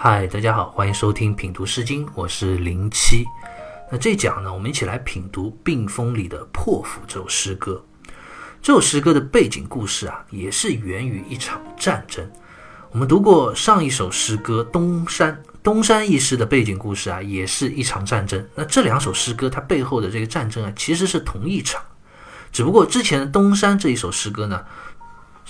嗨，大家好，欢迎收听品读诗经，我是零七。那这讲呢，我们一起来品读《病风》里的《破釜》这首诗歌。这首诗歌的背景故事啊，也是源于一场战争。我们读过上一首诗歌《东山》，东山一诗的背景故事啊，也是一场战争。那这两首诗歌它背后的这个战争啊，其实是同一场，只不过之前的《东山》这一首诗歌呢。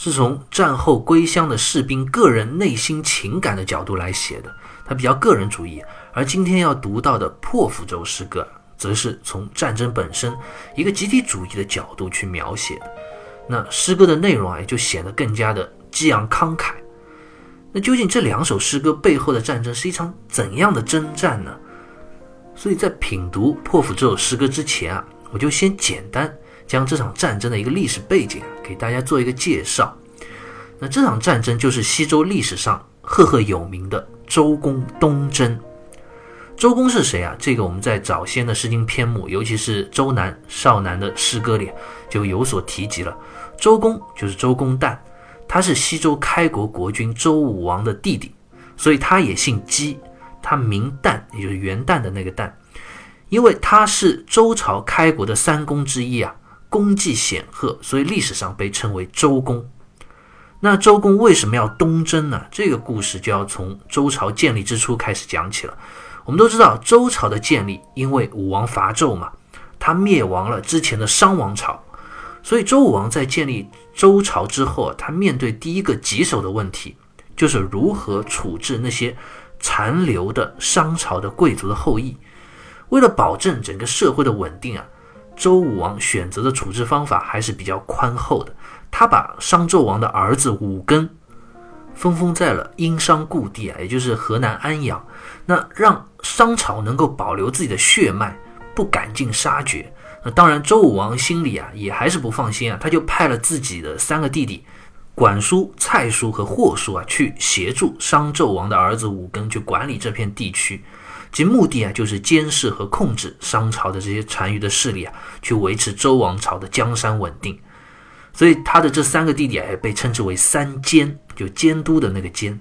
是从战后归乡的士兵个人内心情感的角度来写的，它比较个人主义。而今天要读到的《破釜》这首诗歌，则是从战争本身一个集体主义的角度去描写的。那诗歌的内容啊，就显得更加的激昂慷慨。那究竟这两首诗歌背后的战争是一场怎样的征战呢？所以在品读《破釜》这首诗歌之前啊，我就先简单。将这场战争的一个历史背景给大家做一个介绍。那这场战争就是西周历史上赫赫有名的周公东征。周公是谁啊？这个我们在早先的诗经篇目，尤其是周南、少南的诗歌里就有所提及了。周公就是周公旦，他是西周开国国君周武王的弟弟，所以他也姓姬，他名旦，也就是元旦的那个旦，因为他是周朝开国的三公之一啊。功绩显赫，所以历史上被称为周公。那周公为什么要东征呢？这个故事就要从周朝建立之初开始讲起了。我们都知道，周朝的建立因为武王伐纣嘛，他灭亡了之前的商王朝，所以周武王在建立周朝之后，他面对第一个棘手的问题，就是如何处置那些残留的商朝的贵族的后裔。为了保证整个社会的稳定啊。周武王选择的处置方法还是比较宽厚的，他把商纣王的儿子武庚分封在了殷商故地啊，也就是河南安阳，那让商朝能够保留自己的血脉，不赶尽杀绝。那当然，周武王心里啊也还是不放心啊，他就派了自己的三个弟弟管叔、蔡叔和霍叔啊去协助商纣王的儿子武庚去管理这片地区。其目的啊，就是监视和控制商朝的这些残余的势力啊，去维持周王朝的江山稳定。所以他的这三个弟弟啊，被称之为三监，就监督的那个监。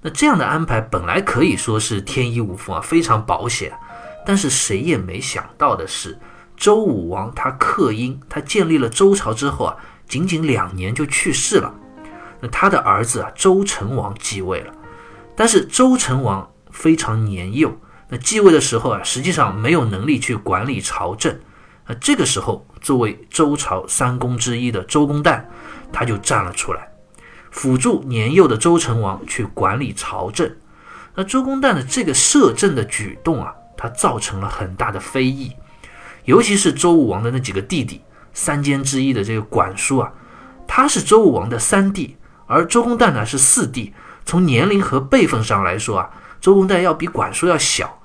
那这样的安排本来可以说是天衣无缝啊，非常保险。但是谁也没想到的是，周武王他克殷，他建立了周朝之后啊，仅仅两年就去世了。那他的儿子啊，周成王继位了。但是周成王非常年幼。那继位的时候啊，实际上没有能力去管理朝政。那这个时候，作为周朝三公之一的周公旦，他就站了出来，辅助年幼的周成王去管理朝政。那周公旦的这个摄政的举动啊，他造成了很大的非议，尤其是周武王的那几个弟弟，三监之一的这个管叔啊，他是周武王的三弟，而周公旦呢是四弟，从年龄和辈分上来说啊。周公旦要比管叔要小，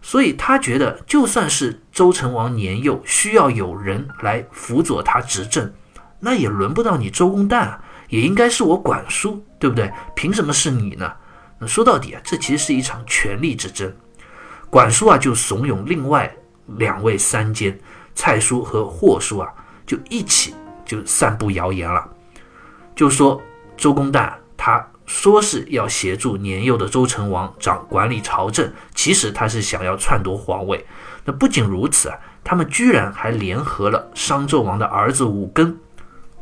所以他觉得，就算是周成王年幼，需要有人来辅佐他执政，那也轮不到你周公旦啊，也应该是我管叔，对不对？凭什么是你呢？那说到底啊，这其实是一场权力之争。管叔啊，就怂恿另外两位三监蔡叔和霍叔啊，就一起就散布谣言了，就说周公旦他。说是要协助年幼的周成王掌管理朝政，其实他是想要篡夺皇位。那不仅如此啊，他们居然还联合了商纣王的儿子武庚，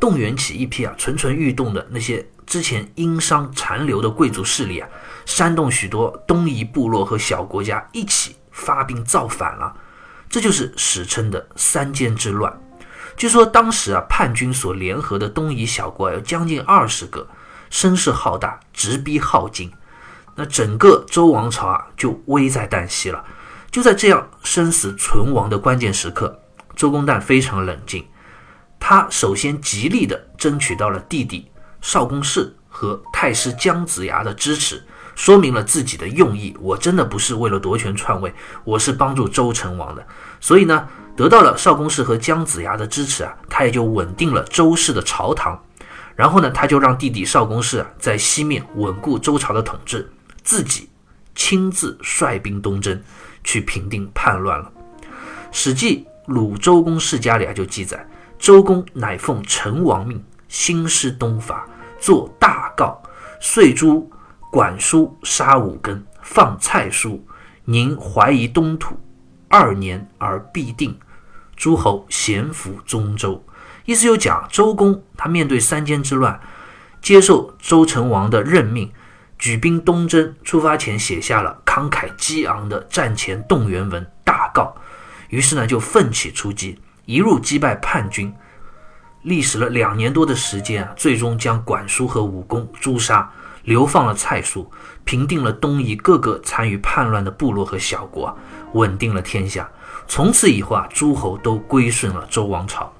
动员起一批啊蠢蠢欲动的那些之前殷商残留的贵族势力啊，煽动许多东夷部落和小国家一起发兵造反了。这就是史称的三监之乱。据说当时啊，叛军所联合的东夷小国有将近二十个。声势浩大，直逼镐京，那整个周王朝啊就危在旦夕了。就在这样生死存亡的关键时刻，周公旦非常冷静，他首先极力的争取到了弟弟少公氏和太师姜子牙的支持，说明了自己的用意。我真的不是为了夺权篡位，我是帮助周成王的。所以呢，得到了少公氏和姜子牙的支持啊，他也就稳定了周氏的朝堂。然后呢，他就让弟弟少公氏啊在西面稳固周朝的统治，自己亲自率兵东征，去平定叛乱了。《史记·鲁周公世家》里啊就记载，周公乃奉成王命，兴师东伐，作大告，遂诛管叔杀五更，放蔡叔，宁怀疑东土，二年而必定。诸侯咸服中州。意思就讲周公他面对三监之乱，接受周成王的任命，举兵东征。出发前写下了慷慨激昂的战前动员文大告，于是呢就奋起出击，一路击败叛军。历时了两年多的时间啊，最终将管叔和武公诛杀，流放了蔡叔，平定了东夷各个参与叛乱的部落和小国，稳定了天下。从此以后啊，诸侯都归顺了周王朝。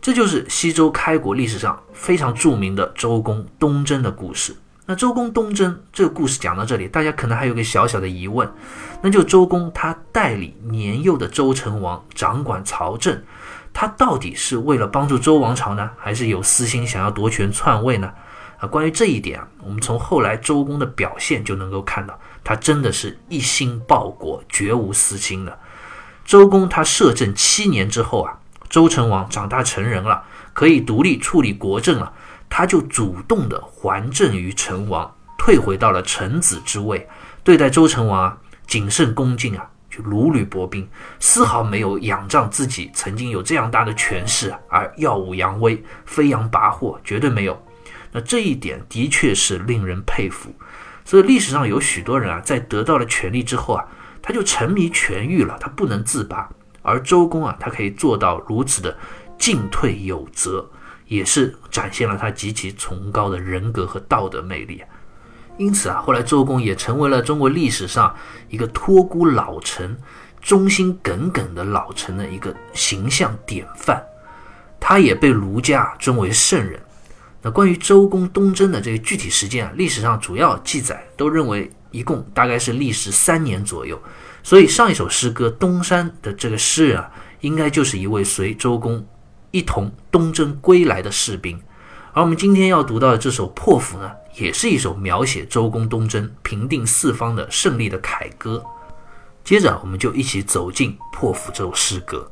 这就是西周开国历史上非常著名的周公东征的故事。那周公东征这个故事讲到这里，大家可能还有个小小的疑问，那就周公他代理年幼的周成王掌管朝政。他到底是为了帮助周王朝呢，还是有私心想要夺权篡位呢？啊，关于这一点啊，我们从后来周公的表现就能够看到，他真的是一心报国，绝无私心的。周公他摄政七年之后啊，周成王长大成人了，可以独立处理国政了，他就主动的还政于成王，退回到了臣子之位，对待周成王啊谨慎恭敬啊。就如履薄冰，丝毫没有仰仗自己曾经有这样大的权势而耀武扬威、飞扬跋扈，绝对没有。那这一点的确是令人佩服。所以历史上有许多人啊，在得到了权力之后啊，他就沉迷权欲了，他不能自拔。而周公啊，他可以做到如此的进退有责，也是展现了他极其崇高的人格和道德魅力。因此啊，后来周公也成为了中国历史上一个托孤老臣、忠心耿耿的老臣的一个形象典范。他也被儒家尊为圣人。那关于周公东征的这个具体时间啊，历史上主要记载都认为一共大概是历时三年左右。所以上一首诗歌《东山》的这个诗人啊，应该就是一位随周公一同东征归来的士兵。而我们今天要读到的这首《破釜》呢？也是一首描写周公东征、平定四方的胜利的凯歌。接着，我们就一起走进《破釜》这首诗歌。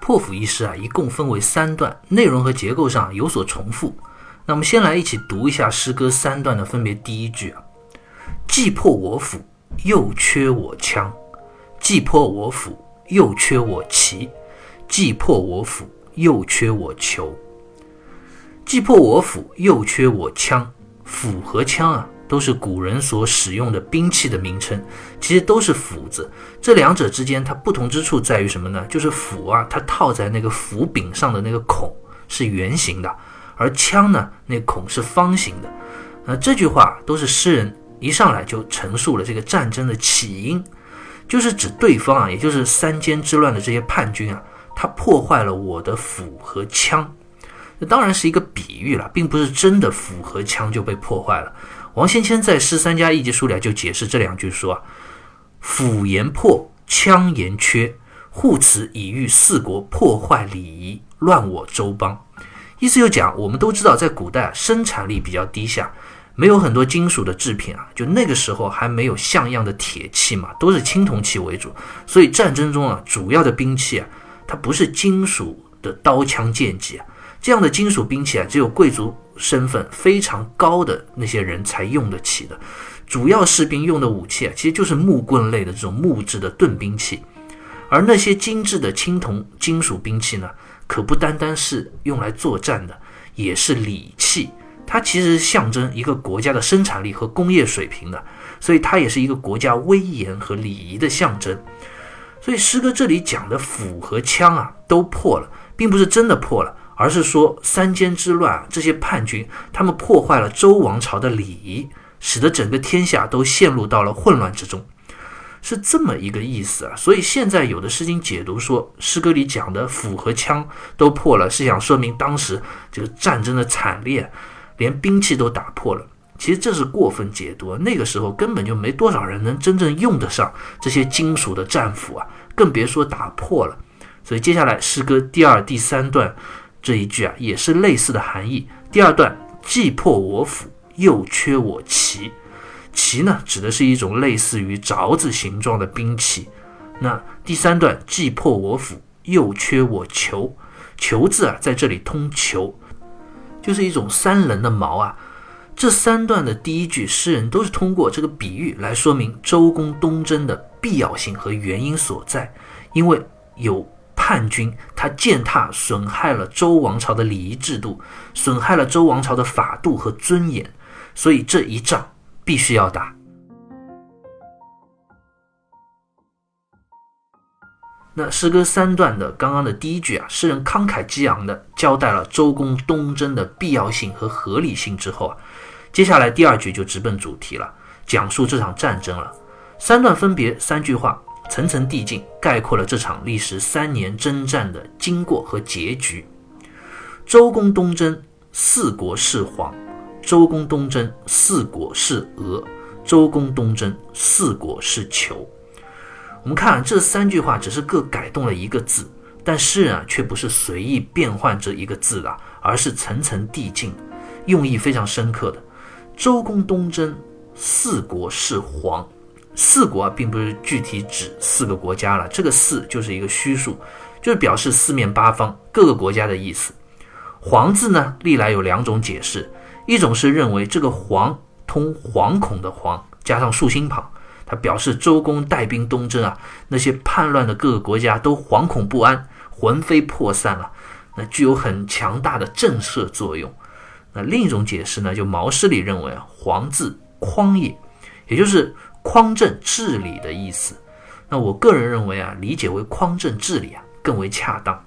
《破釜》一诗啊，一共分为三段，内容和结构上有所重复。那我们先来一起读一下诗歌三段的分别。第一句啊，既破我斧，又缺我枪；既破我斧，又缺我旗；既破我斧。又缺我球，既破我斧，又缺我枪。斧和枪啊，都是古人所使用的兵器的名称，其实都是斧子。这两者之间它不同之处在于什么呢？就是斧啊，它套在那个斧柄上的那个孔是圆形的，而枪呢，那孔是方形的。那这句话都是诗人一上来就陈述了这个战争的起因，就是指对方啊，也就是三监之乱的这些叛军啊。他破坏了我的斧和枪，这当然是一个比喻了，并不是真的斧和枪就被破坏了。王先谦在《诗三家一集书》里就解释这两句说：“斧言破，枪言缺，护此以御四国，破坏礼仪，乱我周邦。”意思就讲，我们都知道，在古代生产力比较低下，没有很多金属的制品啊，就那个时候还没有像样的铁器嘛，都是青铜器为主，所以战争中啊，主要的兵器啊。它不是金属的刀枪剑戟啊，这样的金属兵器啊，只有贵族身份非常高的那些人才用得起的。主要士兵用的武器啊，其实就是木棍类的这种木质的盾兵器。而那些精致的青铜金属兵器呢，可不单单是用来作战的，也是礼器。它其实象征一个国家的生产力和工业水平的，所以它也是一个国家威严和礼仪的象征。所以诗歌这里讲的斧和枪啊都破了，并不是真的破了，而是说三监之乱这些叛军他们破坏了周王朝的礼仪，使得整个天下都陷入到了混乱之中，是这么一个意思啊。所以现在有的诗经解读说，诗歌里讲的斧和枪都破了，是想说明当时这个战争的惨烈，连兵器都打破了。其实这是过分解读，那个时候根本就没多少人能真正用得上这些金属的战斧啊，更别说打破了。所以接下来诗歌第二、第三段这一句啊，也是类似的含义。第二段既破我斧，又缺我旗。旗呢，指的是一种类似于凿子形状的兵器。那第三段既破我斧，又缺我球。球字啊，在这里通球。就是一种三棱的矛啊。这三段的第一句，诗人都是通过这个比喻来说明周公东征的必要性和原因所在。因为有叛军，他践踏损害了周王朝的礼仪制度，损害了周王朝的法度和尊严，所以这一仗必须要打。那诗歌三段的刚刚的第一句啊，诗人慷慨激昂地交代了周公东征的必要性和合理性之后啊，接下来第二句就直奔主题了，讲述这场战争了。三段分别三句话，层层递进，概括了这场历时三年征战的经过和结局。周公东征，四国是黄；周公东征，四国是俄；周公东征，四国是求。我们看这三句话，只是各改动了一个字，但诗人啊却不是随意变换这一个字的，而是层层递进，用意非常深刻的。周公东征，四国是黄，四国啊并不是具体指四个国家了，这个四就是一个虚数，就是表示四面八方各个国家的意思。黄字呢，历来有两种解释，一种是认为这个惶通惶恐的惶，加上竖心旁。他表示，周公带兵东征啊，那些叛乱的各个国家都惶恐不安，魂飞魄散了，那具有很强大的震慑作用。那另一种解释呢，就毛诗里认为啊，“惶”字匡也，也就是匡正治理的意思。那我个人认为啊，理解为匡正治理啊更为恰当。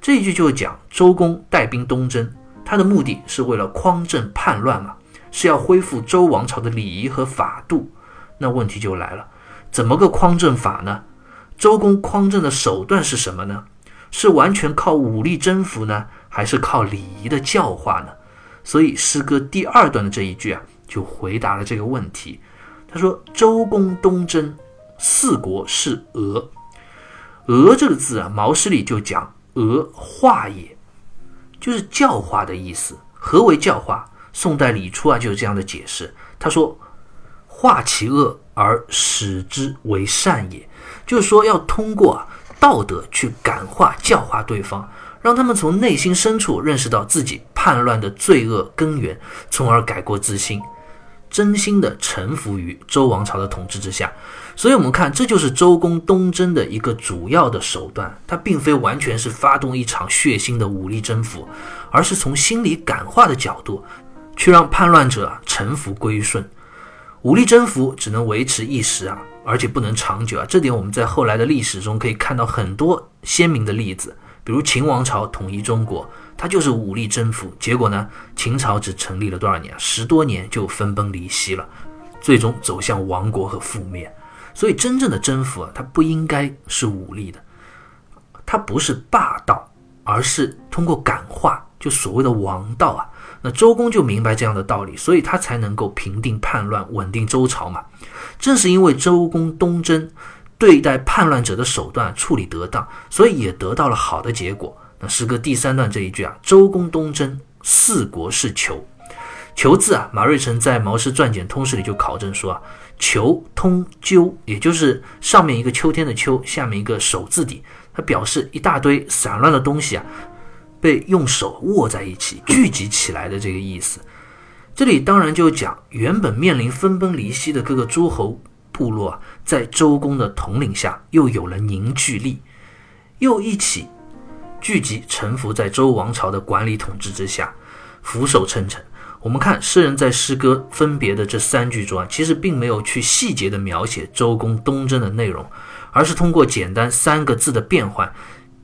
这一句就讲周公带兵东征，他的目的是为了匡正叛乱嘛，是要恢复周王朝的礼仪和法度。那问题就来了，怎么个匡正法呢？周公匡正的手段是什么呢？是完全靠武力征服呢，还是靠礼仪的教化呢？所以诗歌第二段的这一句啊，就回答了这个问题。他说：“周公东征，四国是俄。俄这个字啊，毛诗里就讲俄化也，就是教化的意思。何为教化？宋代李初啊，就是这样的解释。他说。”化其恶而使之为善也，就是说要通过道德去感化、教化对方，让他们从内心深处认识到自己叛乱的罪恶根源，从而改过自新，真心的臣服于周王朝的统治之下。所以，我们看，这就是周公东征的一个主要的手段。他并非完全是发动一场血腥的武力征服，而是从心理感化的角度，去让叛乱者臣服归顺。武力征服只能维持一时啊，而且不能长久啊。这点我们在后来的历史中可以看到很多鲜明的例子，比如秦王朝统一中国，它就是武力征服，结果呢，秦朝只成立了多少年？十多年就分崩离析了，最终走向亡国和覆灭。所以，真正的征服啊，它不应该是武力的，它不是霸道，而是通过感化，就所谓的王道啊。那周公就明白这样的道理，所以他才能够平定叛乱，稳定周朝嘛。正是因为周公东征，对待叛乱者的手段处理得当，所以也得到了好的结果。那诗歌第三段这一句啊，周公东征，四国是求。”“求字啊，马瑞辰在《毛诗传简通释》里就考证说啊，求通鸠，也就是上面一个秋天的秋，下面一个手字底，它表示一大堆散乱的东西啊。被用手握在一起、聚集起来的这个意思，这里当然就讲原本面临分崩离析的各个诸侯部落啊，在周公的统领下又有了凝聚力，又一起聚集臣服在周王朝的管理统治之下，俯首称臣。我们看诗人在诗歌分别的这三句中啊，其实并没有去细节的描写周公东征的内容，而是通过简单三个字的变换。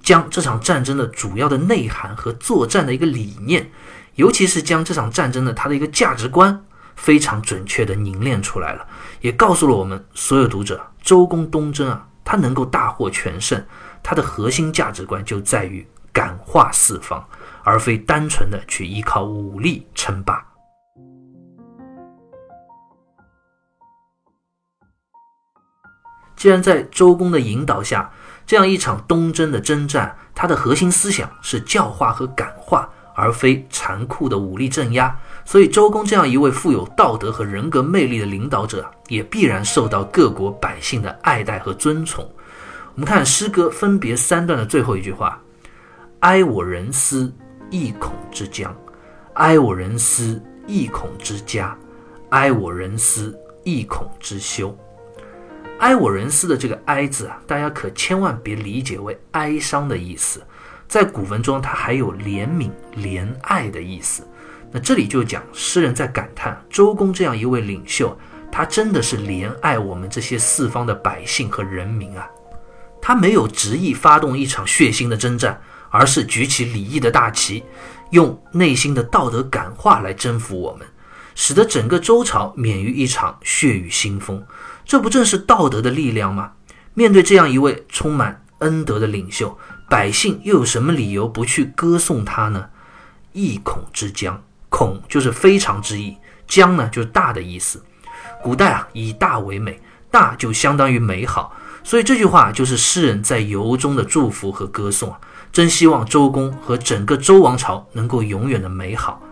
将这场战争的主要的内涵和作战的一个理念，尤其是将这场战争的它的一个价值观，非常准确的凝练出来了，也告诉了我们所有读者，周公东征啊，他能够大获全胜，他的核心价值观就在于感化四方，而非单纯的去依靠武力称霸。既然在周公的引导下，这样一场东征的征战，它的核心思想是教化和感化，而非残酷的武力镇压。所以，周公这样一位富有道德和人格魅力的领导者，也必然受到各国百姓的爱戴和尊崇。我们看诗歌分别三段的最后一句话：“哀我人思，意恐之将。哀我人思，亦恐之家；哀我人思，亦恐之修。哀我人思的这个“哀”字啊，大家可千万别理解为哀伤的意思，在古文中它还有怜悯、怜爱的意思。那这里就讲诗人在感叹周公这样一位领袖，他真的是怜爱我们这些四方的百姓和人民啊。他没有执意发动一场血腥的征战，而是举起礼义的大旗，用内心的道德感化来征服我们，使得整个周朝免于一场血雨腥风。这不正是道德的力量吗？面对这样一位充满恩德的领袖，百姓又有什么理由不去歌颂他呢？一孔之疆。孔就是非常之意，疆呢就是大的意思。古代啊，以大为美，大就相当于美好，所以这句话就是诗人在由衷的祝福和歌颂啊，真希望周公和整个周王朝能够永远的美好。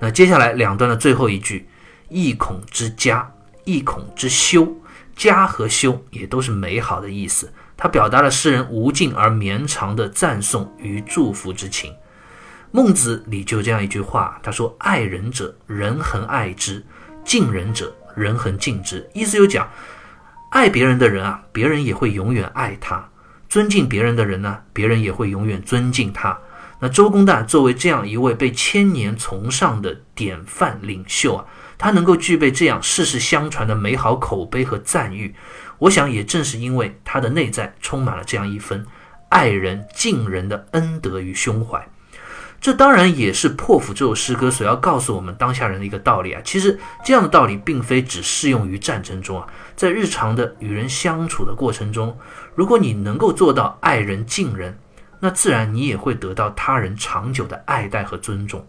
那接下来两段的最后一句，一孔之家，一孔之修，家和修也都是美好的意思，它表达了诗人无尽而绵长的赞颂与祝福之情。孟子里就这样一句话，他说：“爱人者，人恒爱之；敬人者，人恒敬之。”意思就讲，爱别人的人啊，别人也会永远爱他；尊敬别人的人呢，别人也会永远尊敬他。那周公旦作为这样一位被千年崇尚的典范领袖啊，他能够具备这样世世相传的美好口碑和赞誉，我想也正是因为他的内在充满了这样一份爱人敬人的恩德与胸怀。这当然也是破釜这首诗歌所要告诉我们当下人的一个道理啊。其实这样的道理并非只适用于战争中啊，在日常的与人相处的过程中，如果你能够做到爱人敬人，那自然你也会得到他人长久的爱戴和尊重。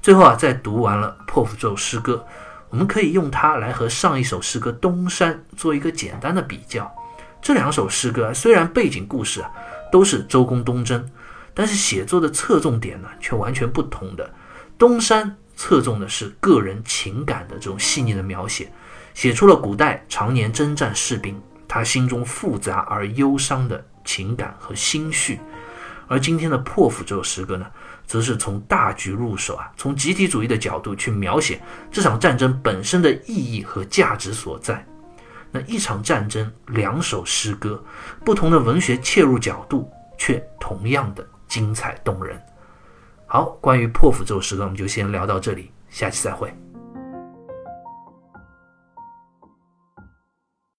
最后啊，在读完了破釜这首诗歌，我们可以用它来和上一首诗歌《东山》做一个简单的比较。这两首诗歌虽然背景故事啊都是周公东征。但是写作的侧重点呢，却完全不同的。东山侧重的是个人情感的这种细腻的描写，写出了古代常年征战士兵他心中复杂而忧伤的情感和心绪。而今天的破釜这首诗歌呢，则是从大局入手啊，从集体主义的角度去描写这场战争本身的意义和价值所在。那一场战争，两首诗歌，不同的文学切入角度，却同样的。精彩动人。好，关于破釜这首诗歌，我们就先聊到这里，下期再会。